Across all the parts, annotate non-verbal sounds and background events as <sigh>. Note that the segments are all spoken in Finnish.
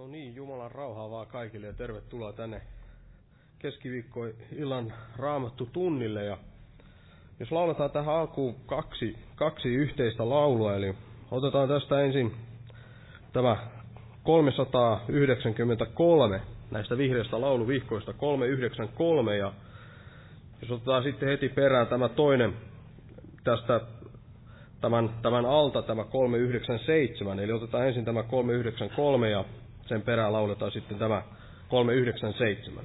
No niin, Jumalan rauhaa vaan kaikille ja tervetuloa tänne keskiviikkoillan raamattu tunnille. Ja jos lauletaan tähän alkuun kaksi, kaksi yhteistä laulua, eli otetaan tästä ensin tämä 393 näistä vihreistä lauluvihkoista 393 ja jos otetaan sitten heti perään tämä toinen tästä tämän, tämän alta tämä 397, eli otetaan ensin tämä 393 ja sen perään lauletaan sitten tämä 397.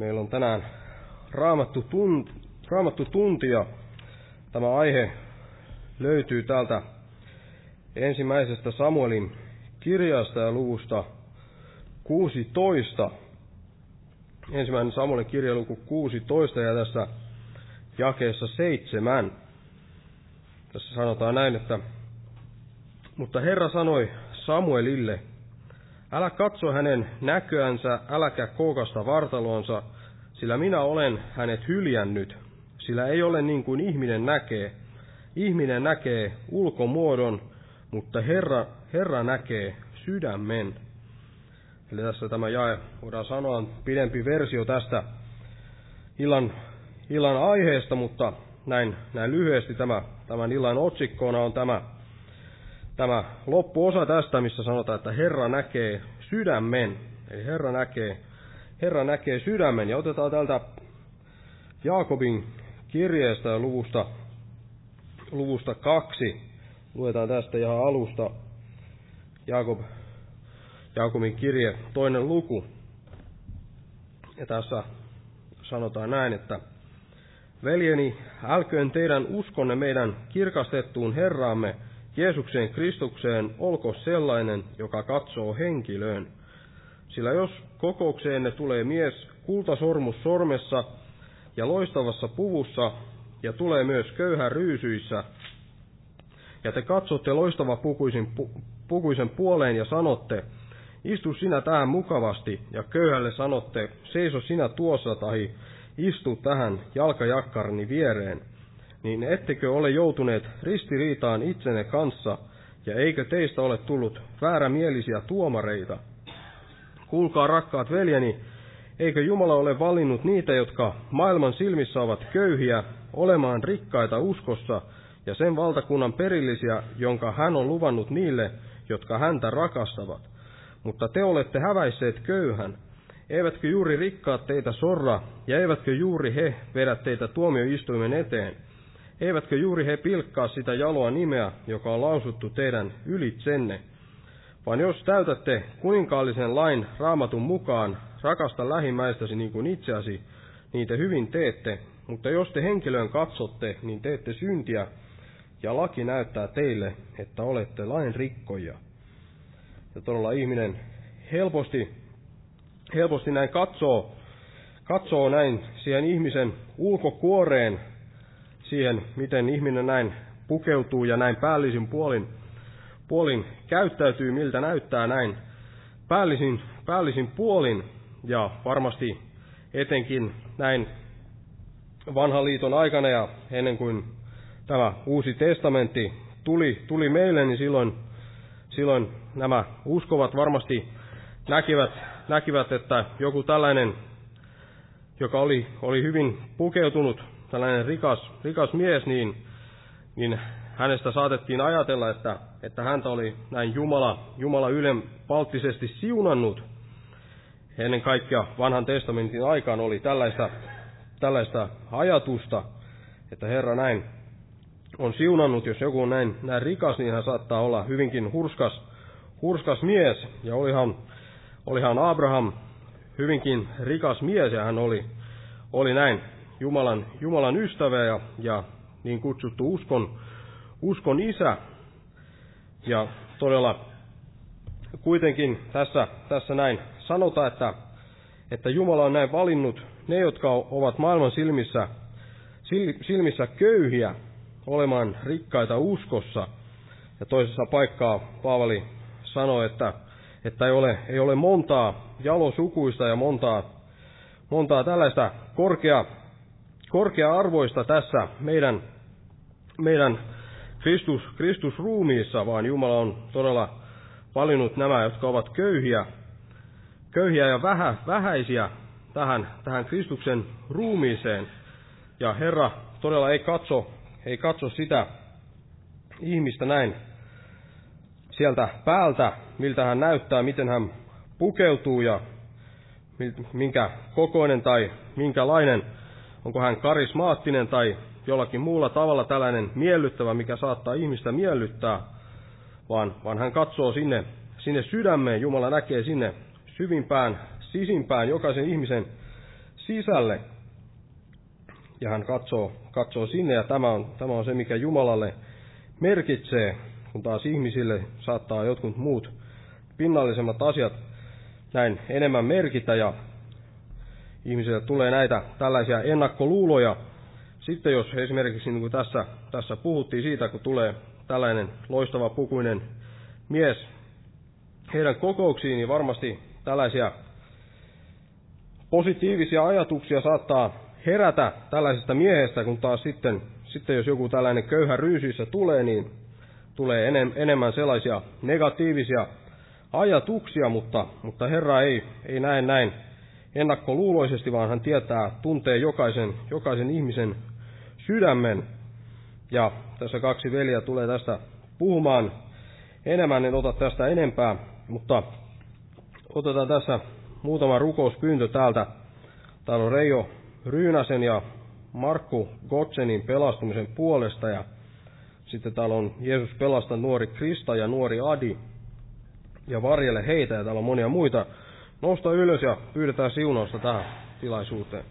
meillä on tänään raamattu, tunt, raamattu tunti ja tämä aihe löytyy täältä ensimmäisestä Samuelin kirjasta ja luvusta 16. Ensimmäinen Samuelin kirja luku 16 ja tässä jakeessa 7. Tässä sanotaan näin, että mutta Herra sanoi Samuelille, älä katso hänen näköänsä, äläkä kookasta vartaloonsa, sillä minä olen hänet hyljännyt, sillä ei ole niin kuin ihminen näkee. Ihminen näkee ulkomuodon, mutta Herra, Herra näkee sydämen. Eli tässä tämä jae, voidaan sanoa, on pidempi versio tästä illan, illan aiheesta, mutta näin, näin lyhyesti tämä, tämän illan otsikkona on tämä, tämä loppuosa tästä, missä sanotaan, että Herra näkee sydämen. Eli Herra näkee, Herra näkee sydämen. Ja otetaan täältä Jaakobin kirjeestä ja luvusta, luvusta kaksi. Luetaan tästä ihan alusta. Jaakob, Jaakobin kirje, toinen luku. Ja tässä sanotaan näin, että Veljeni, älköön teidän uskonne meidän kirkastettuun Herraamme, Jeesukseen Kristukseen, olko sellainen, joka katsoo henkilöön. Sillä jos kokoukseenne tulee mies kultasormus sormessa ja loistavassa puvussa, ja tulee myös köyhä ryysyissä, ja te katsotte loistava pukuisin, pu, pukuisen puoleen ja sanotte, istu sinä tähän mukavasti, ja köyhälle sanotte, seiso sinä tuossa tahi, istu tähän jalkajakkarni viereen, niin ettekö ole joutuneet ristiriitaan itsenne kanssa, ja eikö teistä ole tullut väärämielisiä tuomareita? Kuulkaa rakkaat veljeni, eikö Jumala ole valinnut niitä, jotka maailman silmissä ovat köyhiä, olemaan rikkaita uskossa ja sen valtakunnan perillisiä, jonka hän on luvannut niille, jotka häntä rakastavat. Mutta te olette häväisseet köyhän, Eivätkö juuri rikkaat teitä sorra, ja eivätkö juuri he vedä teitä tuomioistuimen eteen? Eivätkö juuri he pilkkaa sitä jaloa nimeä, joka on lausuttu teidän ylitsenne? Vaan jos täytätte kuninkaallisen lain raamatun mukaan, rakasta lähimmäistäsi niin kuin itseäsi, niin te hyvin teette. Mutta jos te henkilöön katsotte, niin teette syntiä, ja laki näyttää teille, että olette lain rikkoja. Ja todella ihminen helposti helposti näin katsoo, katsoo näin siihen ihmisen ulkokuoreen, siihen, miten ihminen näin pukeutuu ja näin päällisin puolin, puolin käyttäytyy, miltä näyttää näin päällisin, päällisin puolin, ja varmasti etenkin näin vanhan liiton aikana ja ennen kuin tämä uusi testamentti tuli, tuli meille, niin silloin, silloin nämä uskovat varmasti näkivät näkivät, että joku tällainen, joka oli, oli hyvin pukeutunut, tällainen rikas, rikas mies, niin, niin hänestä saatettiin ajatella, että, että häntä oli näin Jumala, Jumala ylenpalttisesti siunannut. Ennen kaikkea vanhan testamentin aikaan oli tällaista, tällaista ajatusta, että Herra näin on siunannut, jos joku on näin, näin rikas, niin hän saattaa olla hyvinkin hurskas, hurskas mies. Ja olihan olihan Abraham hyvinkin rikas mies ja hän oli, oli näin Jumalan, Jumalan ystävä ja, ja niin kutsuttu uskon, uskon isä. Ja todella kuitenkin tässä, tässä näin sanotaan, että, että Jumala on näin valinnut ne, jotka ovat maailman silmissä, silmissä köyhiä olemaan rikkaita uskossa. Ja toisessa paikkaa Paavali sanoi, että että ei ole, ei ole montaa jalosukuista ja montaa, montaa tällaista korkea, korkea-arvoista tässä meidän, meidän Kristus, Kristusruumiissa, vaan Jumala on todella valinnut nämä, jotka ovat köyhiä, köyhiä ja vähä, vähäisiä tähän, tähän Kristuksen ruumiiseen. Ja Herra todella ei katso, ei katso sitä ihmistä näin sieltä päältä, miltä hän näyttää, miten hän pukeutuu ja minkä kokoinen tai minkälainen, onko hän karismaattinen tai jollakin muulla tavalla tällainen miellyttävä, mikä saattaa ihmistä miellyttää, vaan, vaan hän katsoo sinne, sinne sydämeen, Jumala näkee sinne syvimpään, sisimpään jokaisen ihmisen sisälle. Ja hän katsoo, katsoo sinne ja tämä on, tämä on se, mikä Jumalalle merkitsee, kun taas ihmisille saattaa jotkut muut pinnallisemmat asiat näin enemmän merkitä ja ihmisille tulee näitä tällaisia ennakkoluuloja. Sitten jos esimerkiksi niin kuin tässä, tässä puhuttiin siitä, kun tulee tällainen loistava pukuinen mies heidän kokouksiin, niin varmasti tällaisia positiivisia ajatuksia saattaa herätä tällaisesta miehestä, kun taas sitten, sitten jos joku tällainen köyhä ryysyissä tulee, niin tulee enem, enemmän sellaisia negatiivisia ajatuksia, mutta, mutta Herra ei, ei näe näin ennakkoluuloisesti, vaan hän tietää, tuntee jokaisen, jokaisen ihmisen sydämen. Ja tässä kaksi veliä tulee tästä puhumaan enemmän, en ota tästä enempää, mutta otetaan tässä muutama rukouspyyntö täältä. Täällä on Reijo Ryynäsen ja Markku Gotsenin pelastumisen puolesta ja sitten täällä on Jeesus pelasta nuori Krista ja nuori Adi ja varjele heitä ja täällä on monia muita. Nosta ylös ja pyydetään siunausta tähän tilaisuuteen.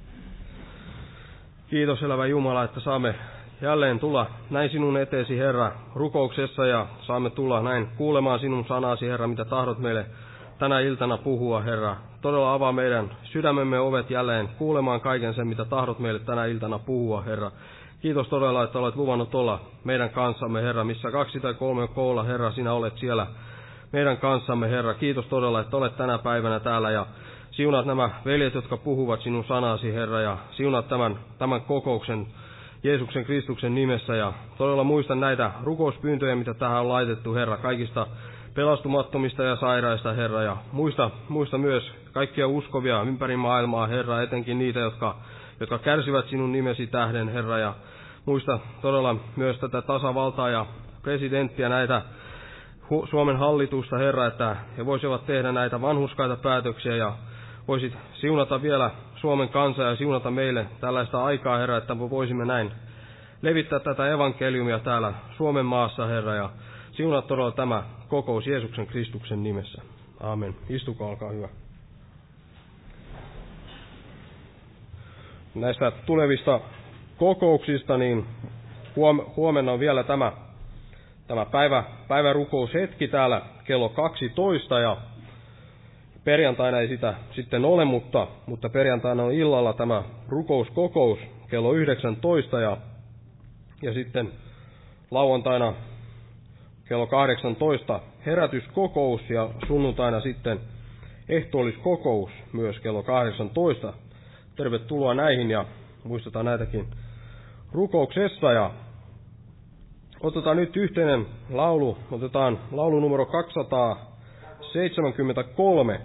Kiitos elävä Jumala, että saamme jälleen tulla näin sinun eteesi, Herra, rukouksessa ja saamme tulla näin kuulemaan sinun sanasi, Herra, mitä tahdot meille tänä iltana puhua, Herra. Todella avaa meidän sydämemme ovet jälleen kuulemaan kaiken sen, mitä tahdot meille tänä iltana puhua, Herra. Kiitos todella, että olet luvannut olla meidän kanssamme, Herra, missä kaksi tai kolme koolla, Herra, sinä olet siellä meidän kanssamme, Herra. Kiitos todella, että olet tänä päivänä täällä ja siunat nämä veljet, jotka puhuvat sinun sanasi, Herra, ja siunat tämän, tämän kokouksen Jeesuksen Kristuksen nimessä. Ja todella muistan näitä rukouspyyntöjä, mitä tähän on laitettu, Herra, kaikista pelastumattomista ja sairaista, Herra. Ja muista, muista myös kaikkia uskovia ympäri maailmaa, Herra, etenkin niitä, jotka, jotka kärsivät sinun nimesi tähden, Herra. Ja muista todella myös tätä tasavaltaa ja presidenttiä, näitä Suomen hallitusta, Herra, että he voisivat tehdä näitä vanhuskaita päätöksiä ja voisit siunata vielä Suomen kansaa ja siunata meille tällaista aikaa, Herra, että me voisimme näin levittää tätä evankeliumia täällä Suomen maassa, Herra, ja siunat todella tämä kokous Jeesuksen Kristuksen nimessä. Aamen. Istukaa, olkaa hyvä. Näistä tulevista kokouksista, niin huomenna on vielä tämä, tämä päivä, päivärukoushetki täällä kello 12 ja perjantaina ei sitä sitten ole, mutta, mutta perjantaina on illalla tämä rukouskokous kello 19 ja, ja sitten lauantaina kello 18 herätyskokous ja sunnuntaina sitten ehtoolliskokous myös kello 18. Tervetuloa näihin ja muistetaan näitäkin rukouksessa ja otetaan nyt yhteinen laulu, otetaan laulu numero 273.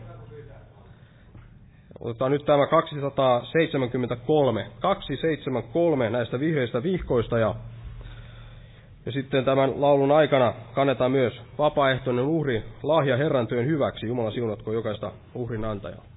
Otetaan nyt tämä 273, 273 näistä vihreistä vihkoista ja ja sitten tämän laulun aikana kannetaan myös vapaaehtoinen uhri lahja Herran työn hyväksi. Jumala siunatko jokaista uhrin antajaa.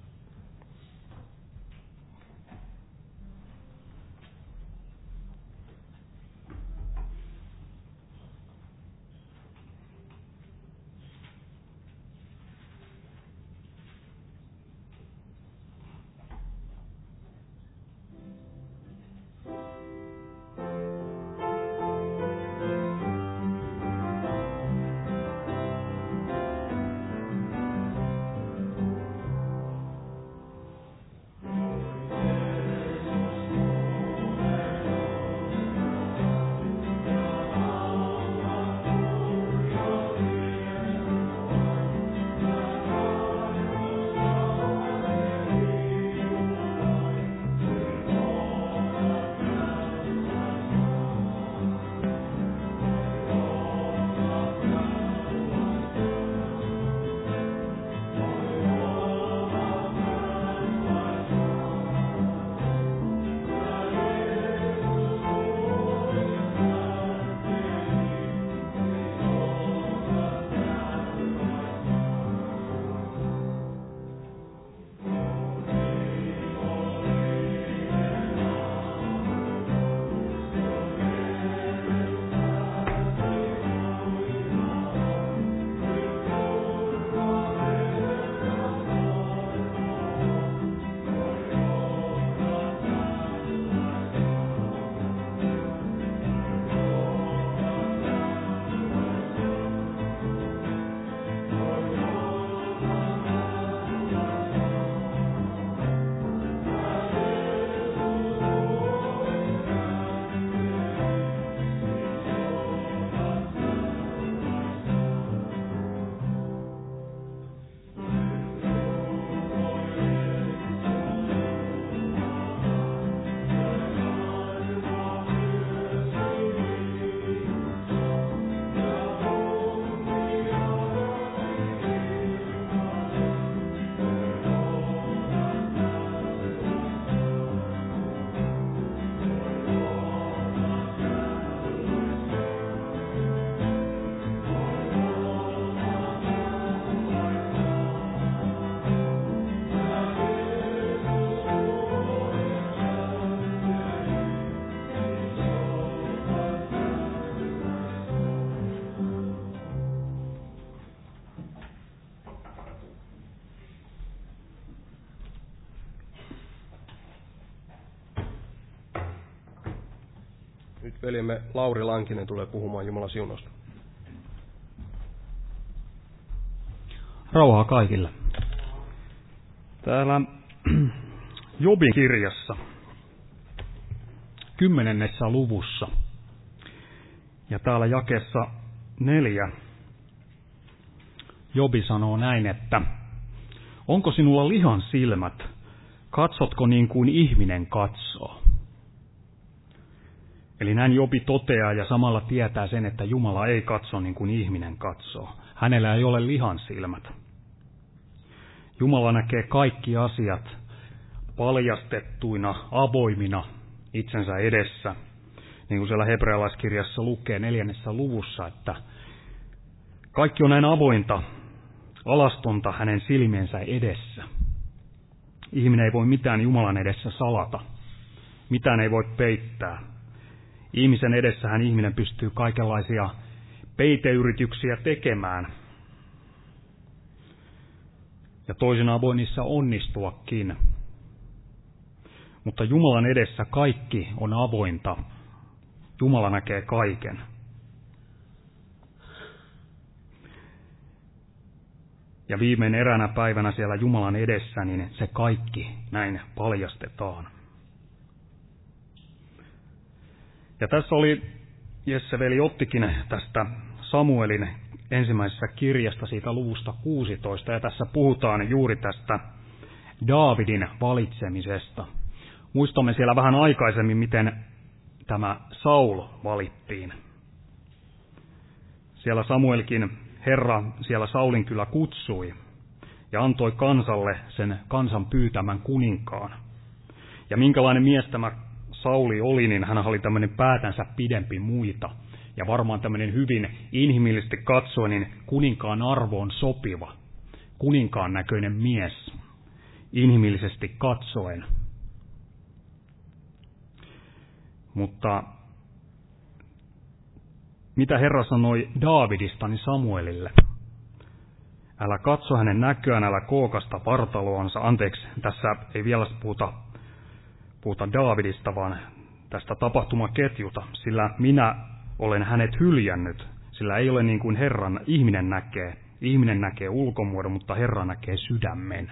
Veljemme Lauri Lankinen tulee puhumaan Jumalan siunosta. Rauhaa kaikille. Täällä <clears throat> Jobin kirjassa, kymmenennessä luvussa, ja täällä jakessa neljä, Jobi sanoo näin, että onko sinulla lihan silmät, katsotko niin kuin ihminen katsoo? Eli näin Jobi toteaa ja samalla tietää sen, että Jumala ei katso niin kuin ihminen katsoo. Hänellä ei ole lihan silmät. Jumala näkee kaikki asiat paljastettuina, avoimina itsensä edessä. Niin kuin siellä hebrealaiskirjassa lukee neljännessä luvussa, että kaikki on näin avointa, alastonta hänen silmiensä edessä. Ihminen ei voi mitään Jumalan edessä salata. Mitään ei voi peittää. Ihmisen edessähän ihminen pystyy kaikenlaisia peiteyrityksiä tekemään. Ja toisinaan voi niissä onnistuakin. Mutta Jumalan edessä kaikki on avointa. Jumala näkee kaiken. Ja viimein eräänä päivänä siellä Jumalan edessä, niin se kaikki näin paljastetaan. Ja tässä oli, Jesse veli ottikin tästä Samuelin ensimmäisessä kirjasta siitä luvusta 16, ja tässä puhutaan juuri tästä Daavidin valitsemisesta. Muistamme siellä vähän aikaisemmin, miten tämä Saul valittiin. Siellä Samuelkin Herra siellä Saulin kyllä kutsui ja antoi kansalle sen kansan pyytämän kuninkaan. Ja minkälainen mies tämä Sauli oli, niin hän oli tämmöinen päätänsä pidempi muita. Ja varmaan tämmöinen hyvin inhimillisesti katsoen, niin kuninkaan arvoon sopiva, kuninkaan näköinen mies, inhimillisesti katsoen. Mutta mitä Herra sanoi Daavidista niin Samuelille? Älä katso hänen näköään, älä kookasta vartaloansa. Anteeksi, tässä ei vielä puhuta, puhuta Daavidista, vaan tästä tapahtumaketjuta, sillä minä olen hänet hyljännyt, sillä ei ole niin kuin Herran ihminen näkee. Ihminen näkee ulkomuodon, mutta Herra näkee sydämen.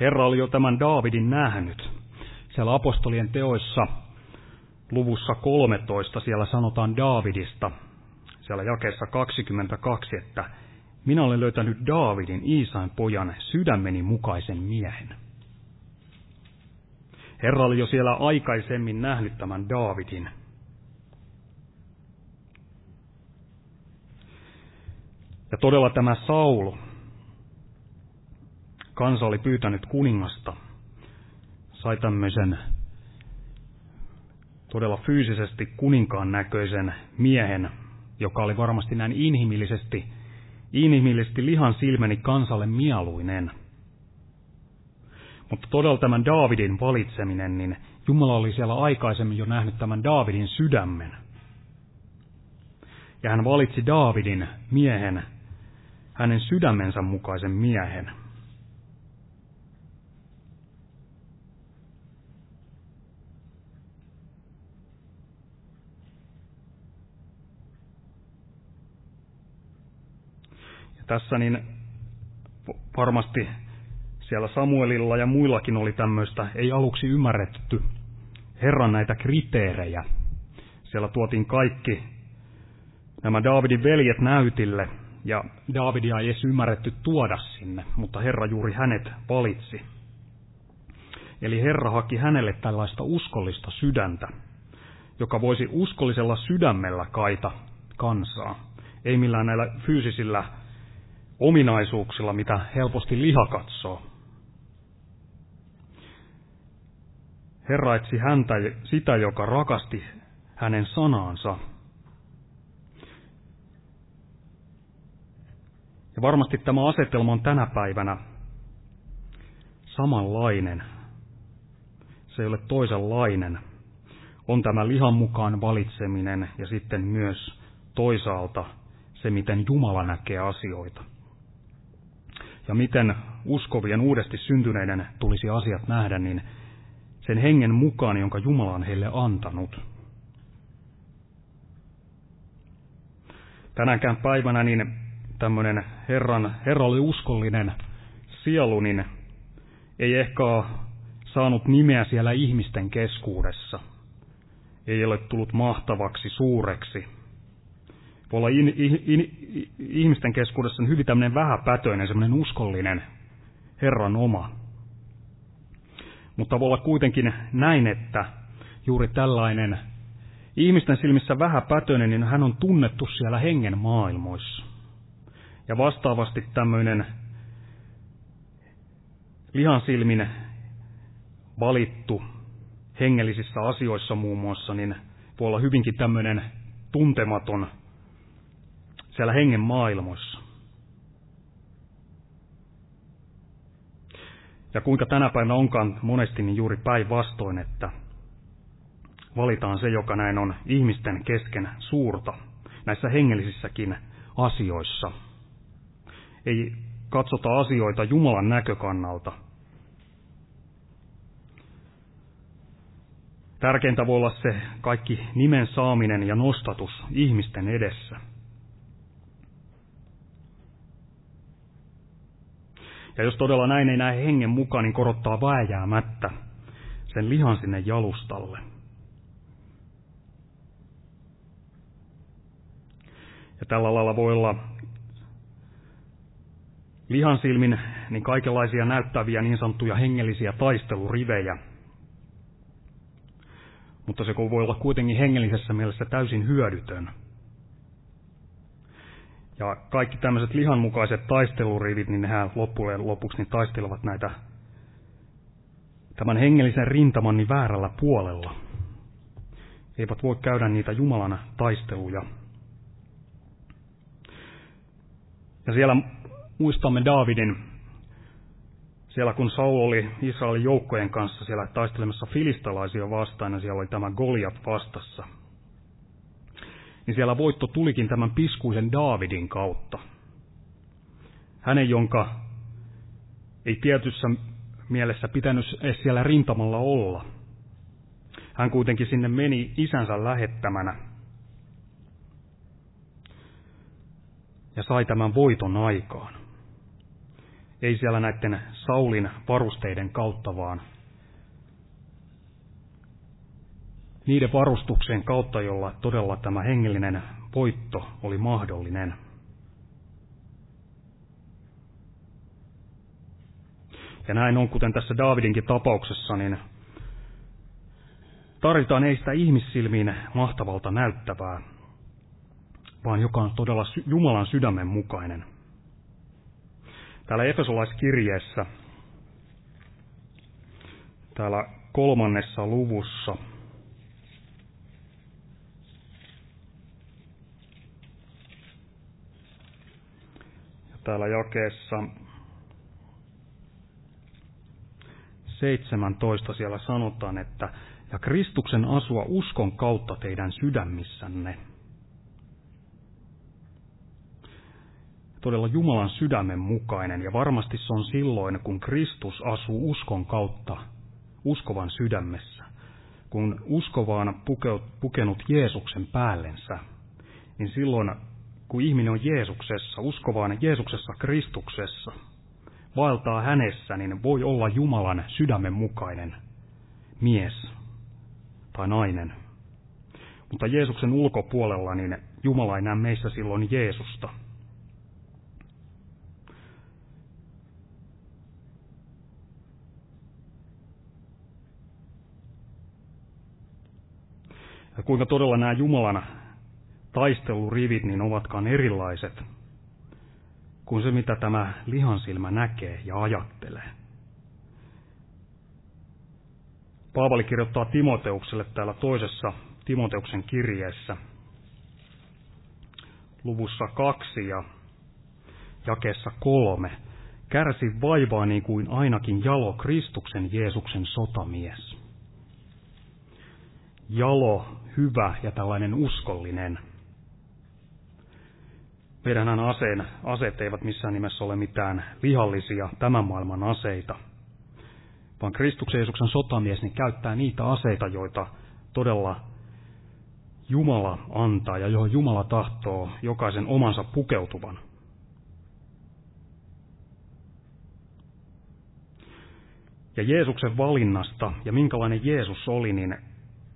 Herra oli jo tämän Daavidin nähnyt. Siellä apostolien teoissa luvussa 13 siellä sanotaan Daavidista, siellä jakeessa 22, että minä olen löytänyt Daavidin, Iisain pojan, sydämeni mukaisen miehen. Herra oli jo siellä aikaisemmin nähnyt tämän Daavidin. Ja todella tämä Saul, kansa oli pyytänyt kuningasta, sai tämmöisen todella fyysisesti kuninkaan näköisen miehen, joka oli varmasti näin inhimillisesti, inhimillisesti lihan silmeni kansalle mieluinen. Mutta todella tämän Daavidin valitseminen, niin Jumala oli siellä aikaisemmin jo nähnyt tämän Daavidin sydämen. Ja hän valitsi Daavidin miehen, hänen sydämensä mukaisen miehen – tässä niin varmasti siellä Samuelilla ja muillakin oli tämmöistä, ei aluksi ymmärretty Herran näitä kriteerejä. Siellä tuotiin kaikki nämä Daavidin veljet näytille, ja Daavidia ei edes ymmärretty tuoda sinne, mutta Herra juuri hänet valitsi. Eli Herra haki hänelle tällaista uskollista sydäntä, joka voisi uskollisella sydämellä kaita kansaa, ei millään näillä fyysisillä ominaisuuksilla, mitä helposti liha katsoo. Herra etsi häntä sitä, joka rakasti hänen sanaansa. Ja varmasti tämä asetelma on tänä päivänä samanlainen. Se ei ole toisenlainen. On tämä lihan mukaan valitseminen ja sitten myös toisaalta se, miten Jumala näkee asioita ja miten uskovien uudesti syntyneiden tulisi asiat nähdä, niin sen hengen mukaan, jonka Jumala on heille antanut. Tänäkään päivänä niin tämmöinen Herran, Herra oli uskollinen sielu, niin ei ehkä saanut nimeä siellä ihmisten keskuudessa. Ei ole tullut mahtavaksi, suureksi. Voi olla in, in, in, ihmisten keskuudessa hyvin tämmöinen vähäpätöinen, semmoinen uskollinen Herran oma. Mutta voi olla kuitenkin näin, että juuri tällainen ihmisten silmissä vähäpätöinen, niin hän on tunnettu siellä hengen maailmoissa. Ja vastaavasti tämmöinen lihan silmin valittu hengellisissä asioissa muun muassa, niin voi olla hyvinkin tämmöinen tuntematon siellä hengen maailmoissa. Ja kuinka tänä päivänä onkaan monesti niin juuri päinvastoin, että valitaan se, joka näin on ihmisten kesken suurta näissä hengellisissäkin asioissa. Ei katsota asioita Jumalan näkökannalta. Tärkeintä voi olla se kaikki nimen saaminen ja nostatus ihmisten edessä. Ja jos todella näin ei näe hengen mukaan, niin korottaa vääjäämättä sen lihan sinne jalustalle. Ja tällä lailla voi olla lihan silmin niin kaikenlaisia näyttäviä niin sanottuja hengellisiä taistelurivejä. Mutta se voi olla kuitenkin hengellisessä mielessä täysin hyödytön. Ja kaikki tämmöiset lihanmukaiset taistelurivit, niin nehän loppujen lopuksi niin taistelevat näitä tämän hengellisen rintaman niin väärällä puolella. Eivät voi käydä niitä Jumalan taisteluja. Ja siellä muistamme Daavidin, siellä kun Saul oli Israelin joukkojen kanssa siellä taistelemassa filistalaisia vastaan, ja siellä oli tämä Goliat vastassa. Niin siellä voitto tulikin tämän piskuisen Daavidin kautta. Hänen, jonka ei tietyssä mielessä pitänyt edes siellä rintamalla olla. Hän kuitenkin sinne meni isänsä lähettämänä ja sai tämän voiton aikaan. Ei siellä näiden Saulin varusteiden kautta, vaan niiden varustukseen kautta, jolla todella tämä hengellinen voitto oli mahdollinen. Ja näin on, kuten tässä Daavidinkin tapauksessa, niin tarvitaan ei sitä ihmissilmiin mahtavalta näyttävää, vaan joka on todella Jumalan sydämen mukainen. Täällä Efesolaiskirjeessä, täällä kolmannessa luvussa, ja täällä jakeessa 17 siellä sanotaan, että ja Kristuksen asua uskon kautta teidän sydämissänne – todella Jumalan sydämen mukainen, ja varmasti se on silloin, kun Kristus asuu uskon kautta uskovan sydämessä. Kun uskovaan pukenut Jeesuksen päällensä, niin silloin, kun ihminen on Jeesuksessa, uskovaan Jeesuksessa Kristuksessa, vaeltaa hänessä, niin voi olla Jumalan sydämen mukainen mies tai nainen. Mutta Jeesuksen ulkopuolella, niin Jumala ei näe meissä silloin Jeesusta – ja kuinka todella nämä Jumalan taistelurivit niin ovatkaan erilaiset kuin se, mitä tämä lihansilmä näkee ja ajattelee. Paavali kirjoittaa Timoteukselle täällä toisessa Timoteuksen kirjeessä luvussa kaksi ja jakeessa kolme. Kärsi vaivaa niin kuin ainakin jalo Kristuksen Jeesuksen sotamies. Jalo hyvä ja tällainen uskollinen. Meidänhän aseen, aseet eivät missään nimessä ole mitään lihallisia tämän maailman aseita, vaan Kristuksen Jeesuksen sotamies niin käyttää niitä aseita, joita todella Jumala antaa ja johon Jumala tahtoo jokaisen omansa pukeutuvan. Ja Jeesuksen valinnasta ja minkälainen Jeesus oli, niin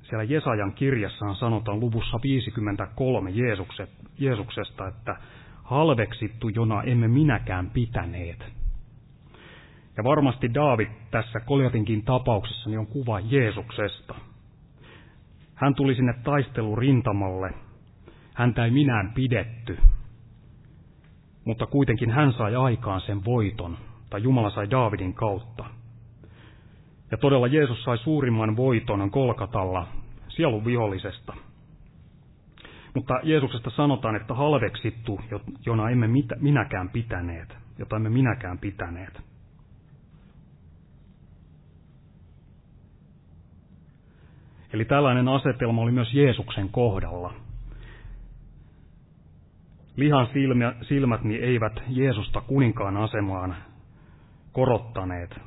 siellä Jesajan kirjassaan sanotaan luvussa 53 Jeesukset, Jeesuksesta, että halveksittu, jona emme minäkään pitäneet. Ja varmasti Daavid tässä Koljatinkin tapauksessa niin on kuva Jeesuksesta. Hän tuli sinne taistelurintamalle. Häntä ei minään pidetty. Mutta kuitenkin hän sai aikaan sen voiton, tai Jumala sai Daavidin kautta. Ja todella Jeesus sai suurimman voiton Kolkatalla sielun vihollisesta. Mutta Jeesuksesta sanotaan, että halveksittu, jona emme minäkään pitäneet, jota emme minäkään pitäneet. Eli tällainen asetelma oli myös Jeesuksen kohdalla. Lihan silmät niin eivät Jeesusta kuninkaan asemaan korottaneet,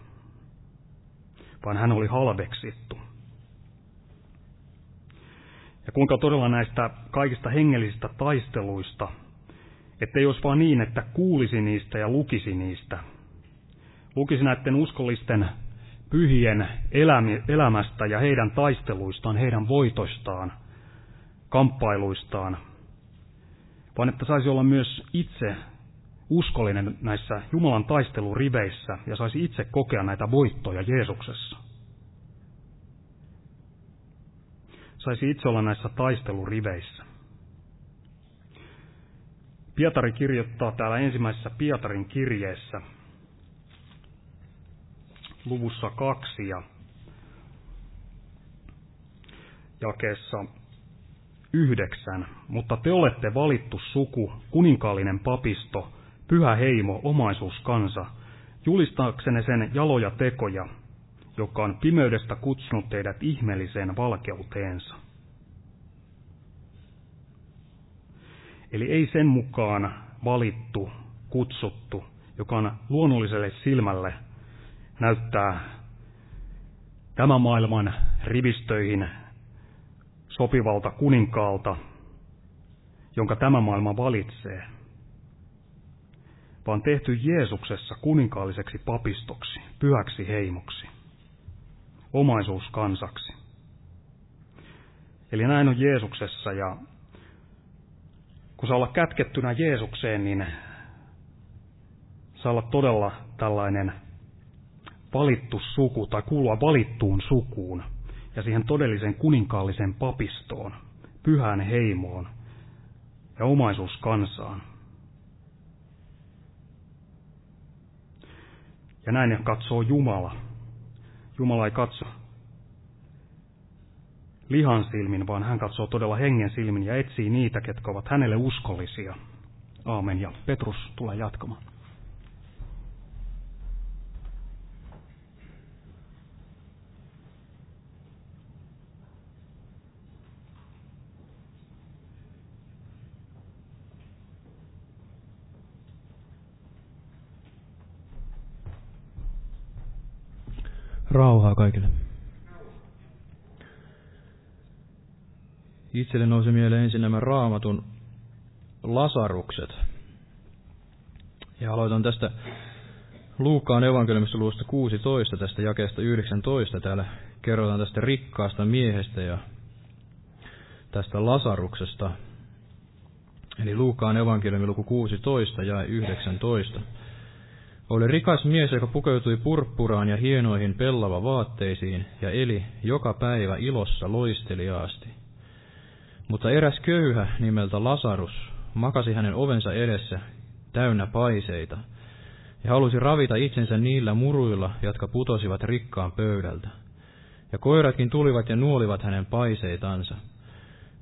vaan hän oli halveksittu. Ja kuinka todella näistä kaikista hengellisistä taisteluista, ettei olisi vaan niin, että kuulisi niistä ja lukisi niistä. Lukisi näiden uskollisten pyhien elämästä ja heidän taisteluistaan, heidän voitoistaan, kamppailuistaan, vaan että saisi olla myös itse uskollinen näissä Jumalan taisteluriveissä ja saisi itse kokea näitä voittoja Jeesuksessa. Saisi itse olla näissä taisteluriveissä. Pietari kirjoittaa täällä ensimmäisessä Pietarin kirjeessä luvussa kaksi ja jakeessa yhdeksän. Mutta te olette valittu suku, kuninkaallinen papisto, pyhä heimo, omaisuuskansa, julistaaksenne sen jaloja tekoja, joka on pimeydestä kutsunut teidät ihmeelliseen valkeuteensa. Eli ei sen mukaan valittu, kutsuttu, joka on luonnolliselle silmälle näyttää tämän maailman rivistöihin sopivalta kuninkaalta, jonka tämä maailma valitsee, vaan tehty Jeesuksessa kuninkaalliseksi papistoksi, pyhäksi heimoksi, omaisuuskansaksi. Eli näin on Jeesuksessa ja kun saa olla kätkettynä Jeesukseen, niin saa olla todella tällainen valittu suku tai kuulua valittuun sukuun ja siihen todelliseen kuninkaalliseen papistoon, pyhään heimoon ja omaisuuskansaan. Ja näin katsoo Jumala. Jumala ei katso lihan silmin, vaan hän katsoo todella hengen silmin ja etsii niitä, ketkä ovat hänelle uskollisia. Aamen. Ja Petrus tulee jatkamaan. Rauhaa kaikille. Itselle nousi mieleen ensin nämä raamatun lasarukset. Ja aloitan tästä Luukkaan evankeliumista luvusta 16, tästä jakeesta 19. Täällä kerrotaan tästä rikkaasta miehestä ja tästä lasaruksesta. Eli Luukkaan evankeliumi luku 16 ja 19. Oli rikas mies, joka pukeutui purppuraan ja hienoihin pellava vaatteisiin ja eli joka päivä ilossa loisteliaasti. Mutta eräs köyhä nimeltä Lasarus makasi hänen ovensa edessä täynnä paiseita ja halusi ravita itsensä niillä muruilla, jotka putosivat rikkaan pöydältä. Ja koiratkin tulivat ja nuolivat hänen paiseitansa.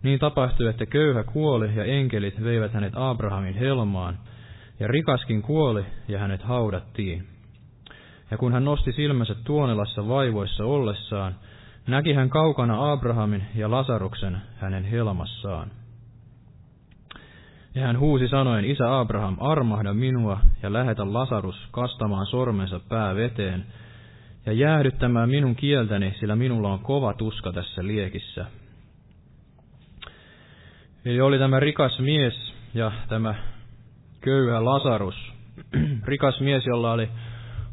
Niin tapahtui, että köyhä kuoli ja enkelit veivät hänet Abrahamin helmaan, ja rikaskin kuoli, ja hänet haudattiin. Ja kun hän nosti silmänsä Tuonelassa vaivoissa ollessaan, näki hän kaukana Abrahamin ja Lasaruksen hänen helmassaan. Ja hän huusi sanoen, Isä Abraham, armahda minua ja lähetä Lasarus kastamaan sormensa pää veteen ja jäähdyttämään minun kieltäni, sillä minulla on kova tuska tässä liekissä. Eli oli tämä rikas mies ja tämä köyhä Lasarus. rikas mies, jolla oli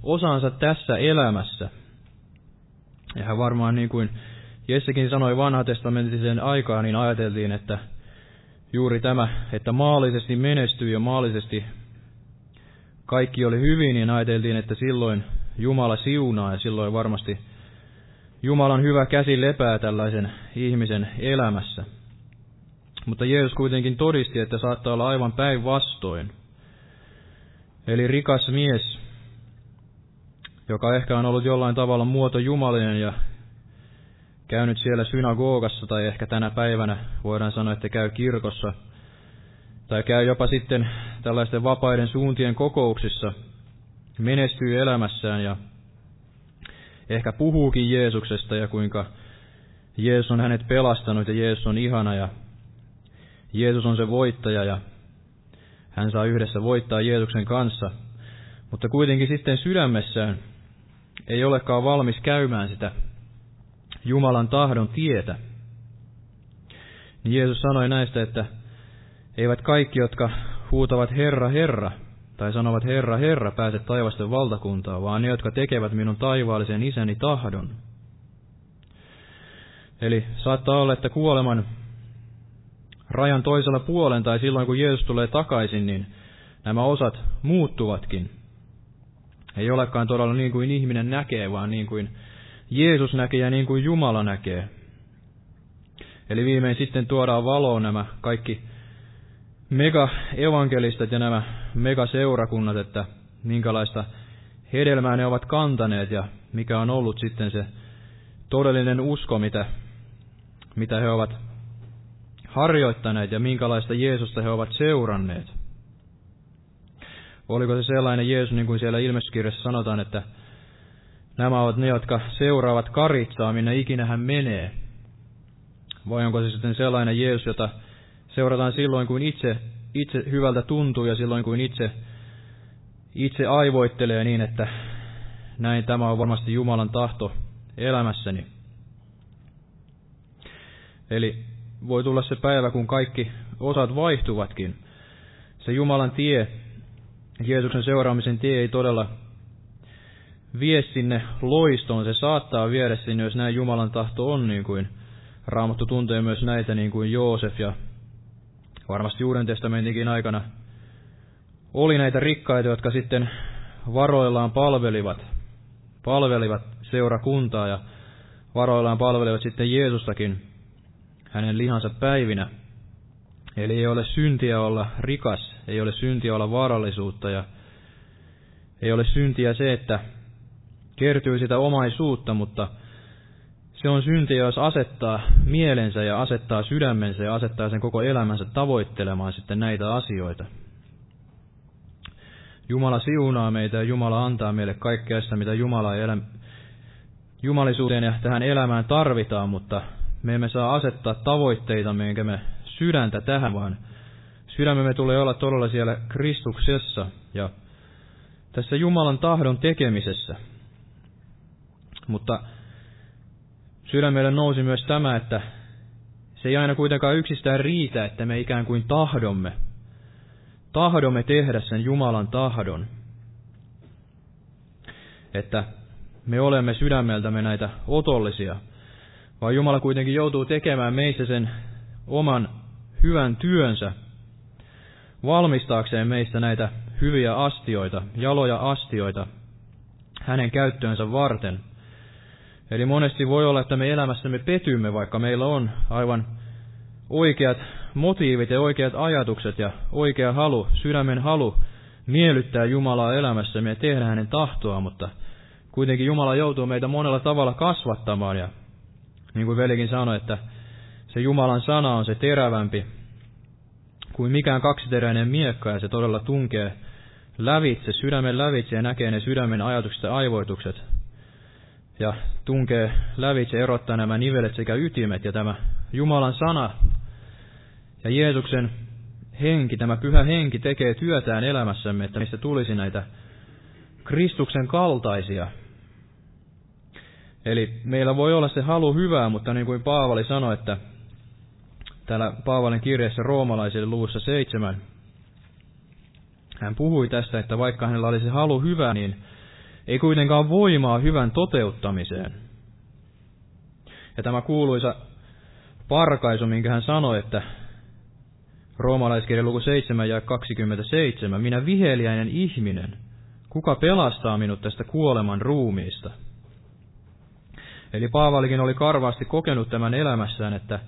osansa tässä elämässä. Ja hän varmaan niin kuin Jessekin sanoi vanhatestamentisen aikaa, niin ajateltiin, että juuri tämä, että maallisesti menestyy ja maallisesti kaikki oli hyvin, niin ajateltiin, että silloin Jumala siunaa ja silloin varmasti Jumalan hyvä käsi lepää tällaisen ihmisen elämässä. Mutta Jeesus kuitenkin todisti, että saattaa olla aivan päinvastoin. Eli rikas mies, joka ehkä on ollut jollain tavalla muoto jumalinen ja käynyt siellä synagogassa tai ehkä tänä päivänä voidaan sanoa, että käy kirkossa tai käy jopa sitten tällaisten vapaiden suuntien kokouksissa, menestyy elämässään ja ehkä puhuukin Jeesuksesta ja kuinka Jeesus on hänet pelastanut ja Jeesus on ihana ja Jeesus on se voittaja ja hän saa yhdessä voittaa Jeesuksen kanssa, mutta kuitenkin sitten sydämessään ei olekaan valmis käymään sitä Jumalan tahdon tietä. Niin Jeesus sanoi näistä, että eivät kaikki, jotka huutavat Herra, Herra, tai sanovat Herra, Herra, pääse taivasten valtakuntaa, vaan ne, jotka tekevät minun taivaallisen isäni tahdon. Eli saattaa olla, että kuoleman rajan toisella puolen tai silloin kun Jeesus tulee takaisin, niin nämä osat muuttuvatkin. Ei olekaan todella niin kuin ihminen näkee, vaan niin kuin Jeesus näkee ja niin kuin Jumala näkee. Eli viimein sitten tuodaan valoon nämä kaikki mega-evankelistat ja nämä mega-seurakunnat, että minkälaista hedelmää ne ovat kantaneet ja mikä on ollut sitten se todellinen usko, mitä, mitä he ovat harjoittaneet ja minkälaista Jeesusta he ovat seuranneet. Oliko se sellainen Jeesus, niin kuin siellä ilmestyskirjassa sanotaan, että nämä ovat ne, jotka seuraavat karitsaa, minne ikinä hän menee? Vai onko se sitten sellainen Jeesus, jota seurataan silloin, kun itse, itse hyvältä tuntuu ja silloin, kun itse, itse aivoittelee niin, että näin tämä on varmasti Jumalan tahto elämässäni. Eli voi tulla se päivä, kun kaikki osat vaihtuvatkin. Se Jumalan tie, Jeesuksen seuraamisen tie ei todella vie sinne loistoon. Se saattaa viedä sinne, jos näin Jumalan tahto on, niin kuin Raamattu tuntee myös näitä, niin kuin Joosef ja varmasti Uuden testamentinkin aikana oli näitä rikkaita, jotka sitten varoillaan palvelivat, palvelivat seurakuntaa ja varoillaan palvelivat sitten Jeesustakin hänen lihansa päivinä. Eli ei ole syntiä olla rikas, ei ole syntiä olla vaarallisuutta ja ei ole syntiä se, että kertyy sitä omaisuutta, mutta se on syntiä, jos asettaa mielensä ja asettaa sydämensä ja asettaa sen koko elämänsä tavoittelemaan sitten näitä asioita. Jumala siunaa meitä ja Jumala antaa meille kaikkea sitä, mitä Jumala elä... jumalisuuteen ja tähän elämään tarvitaan, mutta me emme saa asettaa tavoitteita, minkä me sydäntä tähän, vaan sydämemme tulee olla todella siellä Kristuksessa ja tässä Jumalan tahdon tekemisessä. Mutta sydämelle nousi myös tämä, että se ei aina kuitenkaan yksistään riitä, että me ikään kuin tahdomme, tahdomme tehdä sen Jumalan tahdon. Että me olemme sydämeltämme näitä otollisia, vaan Jumala kuitenkin joutuu tekemään meissä sen oman hyvän työnsä, valmistaakseen meistä näitä hyviä astioita, jaloja astioita, hänen käyttöönsä varten. Eli monesti voi olla, että me elämässämme petymme, vaikka meillä on aivan oikeat motiivit ja oikeat ajatukset ja oikea halu, sydämen halu miellyttää Jumalaa elämässämme ja tehdä hänen tahtoa, mutta kuitenkin Jumala joutuu meitä monella tavalla kasvattamaan ja niin kuin velikin sanoi, että se Jumalan sana on se terävämpi kuin mikään kaksiteräinen miekka ja se todella tunkee lävitse, sydämen lävitse ja näkee ne sydämen ajatukset ja aivoitukset. Ja tunkee lävitse, erottaa nämä nivelet sekä ytimet ja tämä Jumalan sana ja Jeesuksen henki, tämä pyhä henki tekee työtään elämässämme, että mistä tulisi näitä Kristuksen kaltaisia. Eli meillä voi olla se halu hyvää, mutta niin kuin Paavali sanoi, että täällä Paavalin kirjassa roomalaisille luvussa seitsemän, hän puhui tästä, että vaikka hänellä olisi halu hyvää, niin ei kuitenkaan voimaa hyvän toteuttamiseen. Ja tämä kuuluisa parkaisu, minkä hän sanoi, että roomalaiskirja luku 7 ja 27, minä viheliäinen ihminen, kuka pelastaa minut tästä kuoleman ruumiista? Eli Paavalikin oli karvaasti kokenut tämän elämässään, että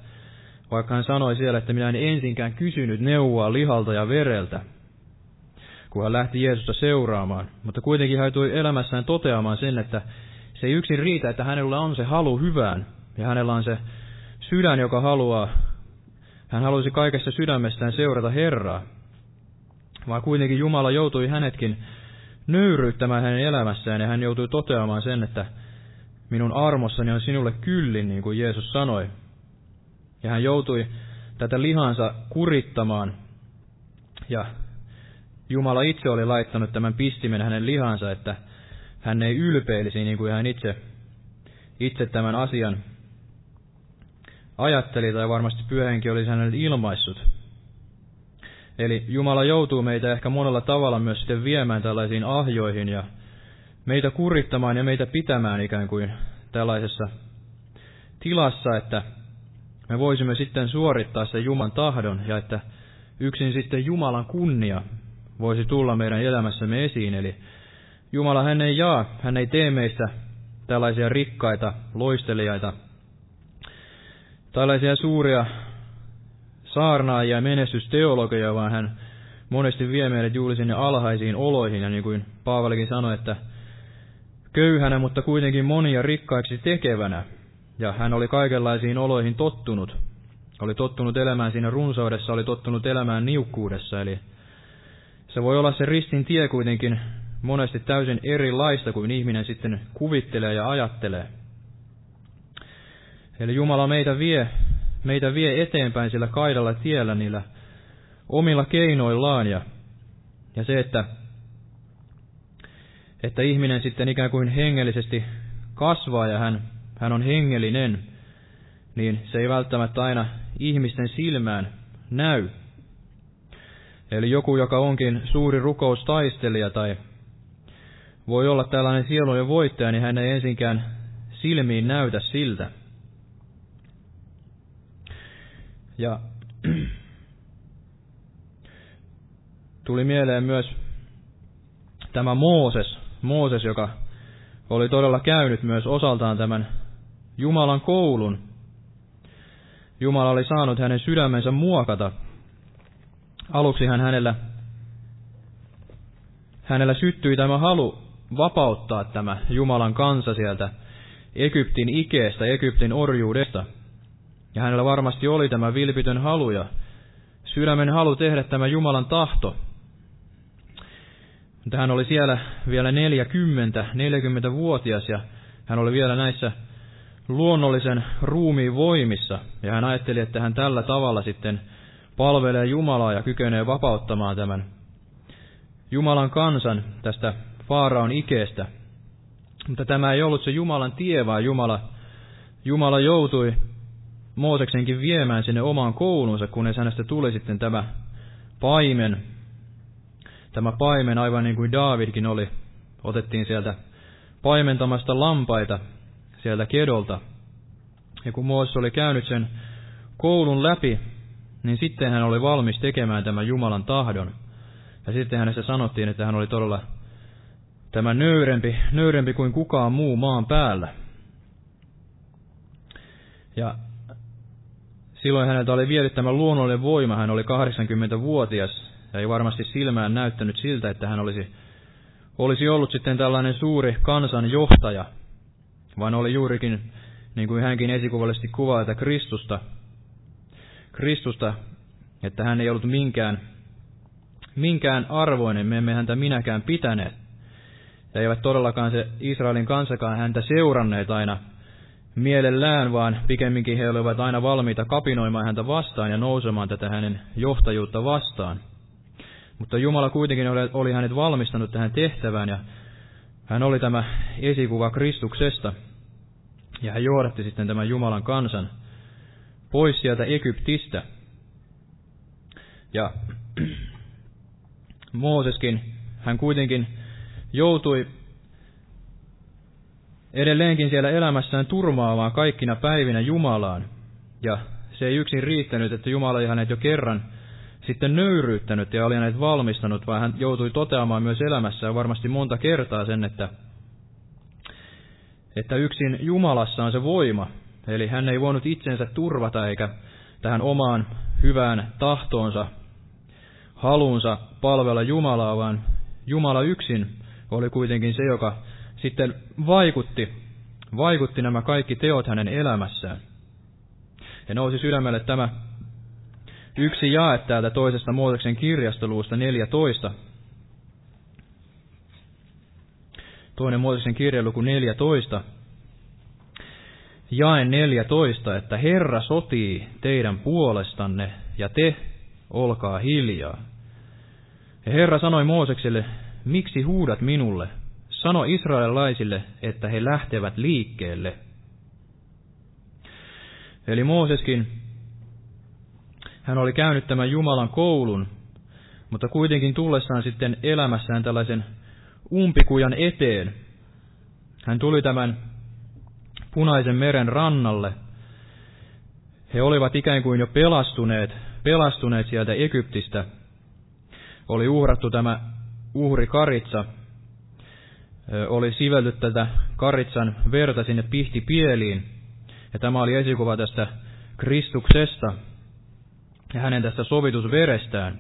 vaikka hän sanoi siellä, että minä en ensinkään kysynyt neuvoa lihalta ja vereltä, kun hän lähti Jeesusta seuraamaan. Mutta kuitenkin hän tuli elämässään toteamaan sen, että se ei yksin riitä, että hänellä on se halu hyvään, ja hänellä on se sydän, joka haluaa, hän halusi kaikessa sydämestään seurata Herraa, vaan kuitenkin Jumala joutui hänetkin nöyryyttämään hänen elämässään, ja hän joutui toteamaan sen, että minun armossani on sinulle kyllin, niin kuin Jeesus sanoi. Ja hän joutui tätä lihansa kurittamaan, ja Jumala itse oli laittanut tämän pistimen hänen lihansa, että hän ei ylpeilisi niin kuin hän itse, itse tämän asian ajatteli tai varmasti pyöhenki olisi hänelle ilmaissut. Eli Jumala joutuu meitä ehkä monella tavalla myös sitten viemään tällaisiin ahjoihin ja meitä kurittamaan ja meitä pitämään ikään kuin tällaisessa tilassa, että me voisimme sitten suorittaa sen Jumalan tahdon ja että yksin sitten Jumalan kunnia voisi tulla meidän elämässämme esiin. Eli Jumala hän ei jaa, hän ei tee meistä tällaisia rikkaita, loistelijaita, tällaisia suuria saarnaajia ja menestysteologeja, vaan hän monesti vie meidät juuri sinne alhaisiin oloihin, ja niin kuin Paavalikin sanoi, että köyhänä, mutta kuitenkin monia rikkaiksi tekevänä, ja hän oli kaikenlaisiin oloihin tottunut. Oli tottunut elämään siinä runsaudessa, oli tottunut elämään niukkuudessa, eli se voi olla se ristin tie kuitenkin monesti täysin erilaista kuin ihminen sitten kuvittelee ja ajattelee. Eli Jumala meitä vie, meitä vie eteenpäin sillä kaidalla tiellä niillä omilla keinoillaan ja, ja se, että, että ihminen sitten ikään kuin hengellisesti kasvaa ja hän, hän on hengellinen, niin se ei välttämättä aina ihmisten silmään näy. Eli joku, joka onkin suuri rukoustaistelija tai voi olla tällainen sielujen voittaja, niin hän ei ensinkään silmiin näytä siltä. Ja <clears throat> tuli mieleen myös tämä Mooses, Mooses, joka oli todella käynyt myös osaltaan tämän Jumalan koulun. Jumala oli saanut hänen sydämensä muokata. Aluksi hän hänellä, hänellä syttyi tämä halu vapauttaa tämä Jumalan kansa sieltä Egyptin ikeestä, Egyptin orjuudesta – ja hänellä varmasti oli tämä vilpitön halu ja sydämen halu tehdä tämä Jumalan tahto. Mutta hän oli siellä vielä 40, 40-vuotias ja hän oli vielä näissä luonnollisen ruumiin voimissa. Ja hän ajatteli, että hän tällä tavalla sitten palvelee Jumalaa ja kykenee vapauttamaan tämän Jumalan kansan tästä Faaraon ikeestä. Mutta tämä ei ollut se Jumalan tie, vaan Jumala, Jumala joutui Mooseksenkin viemään sinne omaan koulunsa, kunnes hänestä tuli sitten tämä paimen. Tämä paimen, aivan niin kuin Daavidkin oli, otettiin sieltä paimentamasta lampaita sieltä kedolta. Ja kun Mooses oli käynyt sen koulun läpi, niin sitten hän oli valmis tekemään tämän Jumalan tahdon. Ja sitten hänessä sanottiin, että hän oli todella tämä nöyrempi, nöyrempi kuin kukaan muu maan päällä. Ja Silloin häneltä oli viety tämä luonnollinen voima, hän oli 80-vuotias ja ei varmasti silmään näyttänyt siltä, että hän olisi, olisi ollut sitten tällainen suuri kansan johtaja, vaan oli juurikin, niin kuin hänkin esikuvallisesti kuvaa, että Kristusta, Kristusta, että hän ei ollut minkään, minkään arvoinen, me emme häntä minäkään pitäneet. Ja eivät todellakaan se Israelin kansakaan häntä seuranneet aina mielellään, vaan pikemminkin he olivat aina valmiita kapinoimaan häntä vastaan ja nousemaan tätä hänen johtajuutta vastaan. Mutta Jumala kuitenkin oli, oli hänet valmistanut tähän tehtävään ja hän oli tämä esikuva Kristuksesta. Ja hän johdatti sitten tämän Jumalan kansan pois sieltä Egyptistä. Ja <clears throat> Mooseskin, hän kuitenkin joutui edelleenkin siellä elämässään turmaamaan kaikkina päivinä Jumalaan. Ja se ei yksin riittänyt, että Jumala oli hänet jo kerran sitten nöyryyttänyt ja oli hänet valmistanut, vaan hän joutui toteamaan myös elämässään varmasti monta kertaa sen, että, että yksin Jumalassa on se voima. Eli hän ei voinut itsensä turvata eikä tähän omaan hyvään tahtoonsa, halunsa palvella Jumalaa, vaan Jumala yksin oli kuitenkin se, joka sitten vaikutti, vaikutti nämä kaikki teot hänen elämässään. Ja nousi sydämelle tämä yksi jae täältä toisesta Mooseksen kirjastoluusta 14. Toinen Mooseksen kirja luku 14. Jae 14, että Herra sotii teidän puolestanne ja te olkaa hiljaa. Ja Herra sanoi Moosekselle, miksi huudat minulle? Sano israelilaisille, että he lähtevät liikkeelle. Eli Mooseskin, hän oli käynyt tämän Jumalan koulun, mutta kuitenkin tullessaan sitten elämässään tällaisen umpikujan eteen, hän tuli tämän punaisen meren rannalle. He olivat ikään kuin jo pelastuneet, pelastuneet sieltä Egyptistä. Oli uhrattu tämä uhri karitsa, oli sivelty tätä karitsan verta sinne pihtipieliin. Ja tämä oli esikuva tästä Kristuksesta ja hänen tästä sovitusverestään.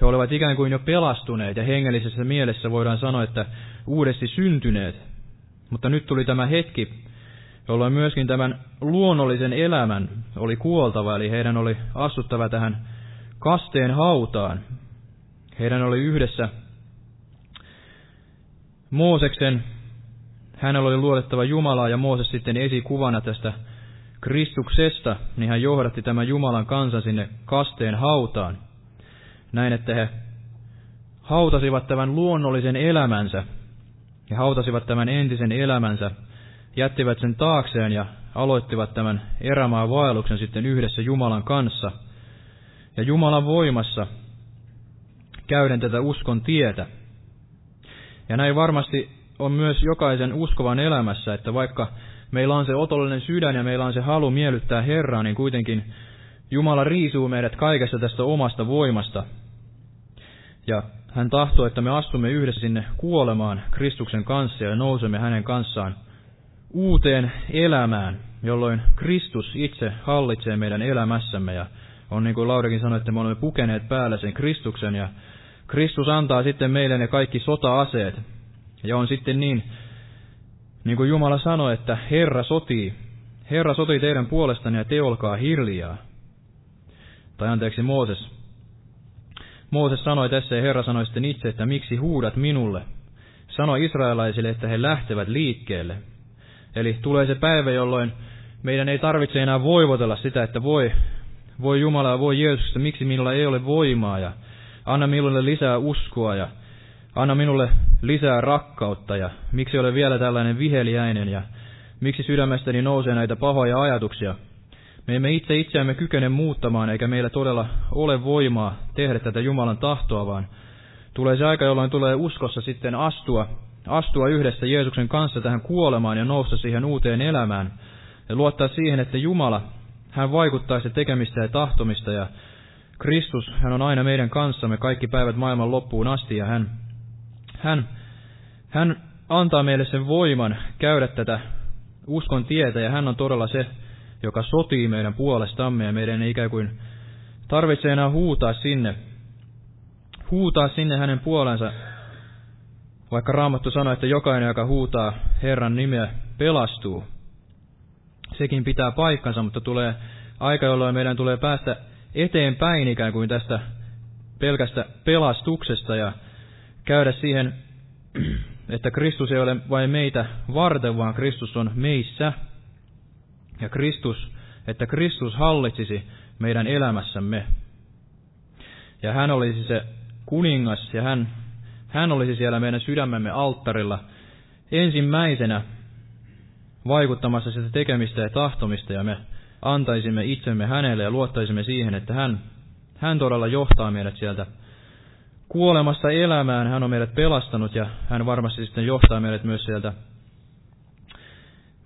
He olivat ikään kuin jo pelastuneet ja hengellisessä mielessä voidaan sanoa, että uudesti syntyneet. Mutta nyt tuli tämä hetki, jolloin myöskin tämän luonnollisen elämän oli kuoltava, eli heidän oli astuttava tähän kasteen hautaan. Heidän oli yhdessä Mooseksen, hänellä oli luodettava Jumalaa ja Mooses sitten esikuvana tästä Kristuksesta, niin hän johdatti tämän Jumalan kansan sinne kasteen hautaan. Näin, että he hautasivat tämän luonnollisen elämänsä ja hautasivat tämän entisen elämänsä, jättivät sen taakseen ja aloittivat tämän erämaan vaelluksen sitten yhdessä Jumalan kanssa. Ja Jumalan voimassa käyden tätä uskon tietä. Ja näin varmasti on myös jokaisen uskovan elämässä, että vaikka meillä on se otollinen sydän ja meillä on se halu miellyttää Herraa, niin kuitenkin Jumala riisuu meidät kaikesta tästä omasta voimasta. Ja hän tahtoo, että me astumme yhdessä sinne kuolemaan Kristuksen kanssa ja nousemme hänen kanssaan uuteen elämään, jolloin Kristus itse hallitsee meidän elämässämme. Ja on niin kuin Laurikin sanoi, että me olemme pukeneet päällä sen Kristuksen ja Kristus antaa sitten meille ne kaikki sota-aseet. Ja on sitten niin, niin kuin Jumala sanoi, että Herra sotii. Herra sotii teidän puolestanne ja te olkaa hiljaa. Tai anteeksi Mooses. Mooses sanoi tässä ja Herra sanoi sitten itse, että miksi huudat minulle. Sano israelaisille, että he lähtevät liikkeelle. Eli tulee se päivä, jolloin meidän ei tarvitse enää voivotella sitä, että voi, voi Jumala ja voi Jeesus, miksi minulla ei ole voimaa ja Anna minulle lisää uskoa ja anna minulle lisää rakkautta ja miksi olen vielä tällainen viheliäinen ja miksi sydämestäni nousee näitä pahoja ajatuksia. Me emme itse itseämme kykene muuttamaan eikä meillä todella ole voimaa tehdä tätä Jumalan tahtoa, vaan tulee se aika, jolloin tulee uskossa sitten astua, astua yhdessä Jeesuksen kanssa tähän kuolemaan ja nousta siihen uuteen elämään ja luottaa siihen, että Jumala, hän vaikuttaa tekemistä ja tahtomista ja Kristus, hän on aina meidän kanssamme kaikki päivät maailman loppuun asti ja hän, hän, hän antaa meille sen voiman käydä tätä uskon tietä ja hän on todella se, joka sotii meidän puolestamme ja meidän ei ikään kuin tarvitse enää huutaa sinne, huutaa sinne hänen puolensa, vaikka Raamattu sanoi, että jokainen, joka huutaa Herran nimeä, pelastuu. Sekin pitää paikkansa, mutta tulee aika, jolloin meidän tulee päästä eteenpäin ikään kuin tästä pelkästä pelastuksesta ja käydä siihen, että Kristus ei ole vain meitä varten, vaan Kristus on meissä. Ja Kristus, että Kristus hallitsisi meidän elämässämme. Ja hän olisi se kuningas ja hän, hän olisi siellä meidän sydämemme alttarilla ensimmäisenä. vaikuttamassa sitä tekemistä ja tahtomista ja me antaisimme itsemme hänelle ja luottaisimme siihen, että hän, hän todella johtaa meidät sieltä kuolemasta elämään. Hän on meidät pelastanut ja hän varmasti sitten johtaa meidät myös sieltä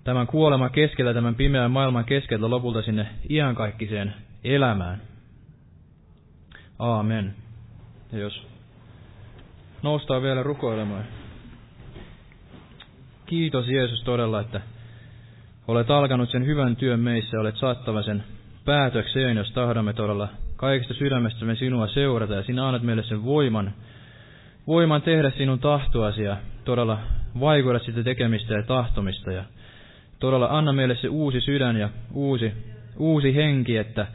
tämän kuoleman keskellä, tämän pimeän maailman keskellä lopulta sinne iankaikkiseen elämään. Aamen. Ja jos noustaan vielä rukoilemaan. Kiitos Jeesus todella, että olet alkanut sen hyvän työn meissä, olet saattava sen päätökseen, jos tahdomme todella kaikista sydämestämme sinua seurata, ja sinä annat meille sen voiman, voiman tehdä sinun tahtoasi ja todella vaikuta sitä tekemistä ja tahtomista, ja todella anna meille se uusi sydän ja uusi, uusi henki, että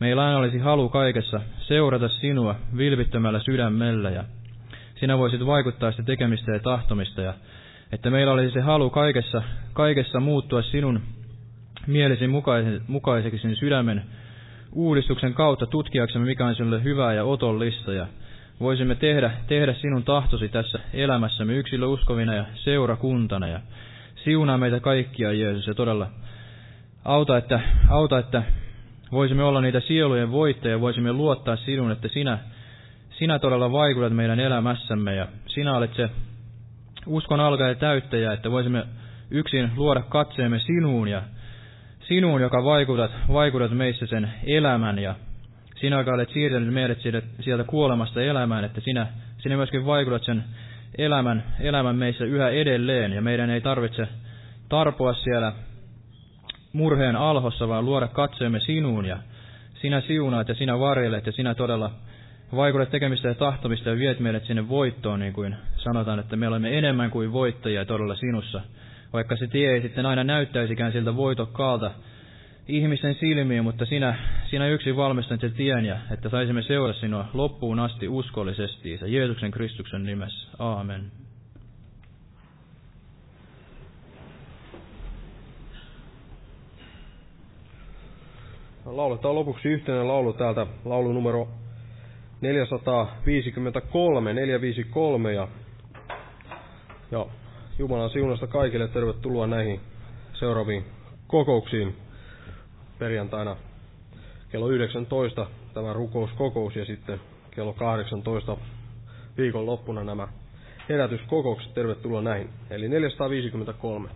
meillä aina olisi halu kaikessa seurata sinua vilpittömällä sydämellä, ja sinä voisit vaikuttaa sitä tekemistä ja tahtomista, ja että meillä olisi se halu kaikessa, kaikessa muuttua sinun mielesi mukaiseksi sen sydämen uudistuksen kautta tutkiaksemme, mikä on sinulle hyvää ja otollista, ja voisimme tehdä, tehdä sinun tahtosi tässä elämässämme yksilö uskovina ja seurakuntana, ja siunaa meitä kaikkia, Jeesus, ja todella auta, että, auta, että voisimme olla niitä sielujen voittajia, voisimme luottaa sinun, että sinä, sinä todella vaikutat meidän elämässämme, ja sinä olet se uskon alka täyttäjä, että voisimme yksin luoda katseemme sinuun ja sinuun, joka vaikutat, vaikutat meissä sen elämän ja sinä, joka olet siirtänyt meidät sieltä kuolemasta elämään, että sinä, sinä myöskin vaikutat sen elämän, elämän meissä yhä edelleen ja meidän ei tarvitse tarpoa siellä murheen alhossa, vaan luoda katseemme sinuun ja sinä siunaat ja sinä varjelet ja sinä todella vaikutat tekemistä ja tahtomista ja viet meidät sinne voittoon, niin kuin sanotaan, että me olemme enemmän kuin voittajia todella sinussa. Vaikka se tie ei sitten aina näyttäisikään siltä voitokkaalta ihmisten silmiin, mutta sinä, sinä yksin valmistat sen tien ja että saisimme seurata sinua loppuun asti uskollisesti. Jeesuksen Kristuksen nimessä. Aamen. Lauletaan lopuksi yhteinen laulu täältä, laulu numero 453, 453 ja, ja Jumalan siunasta kaikille tervetuloa näihin seuraaviin kokouksiin perjantaina kello 19 tämä rukouskokous ja sitten kello 18 viikon loppuna nämä herätyskokoukset. Tervetuloa näihin. Eli 453.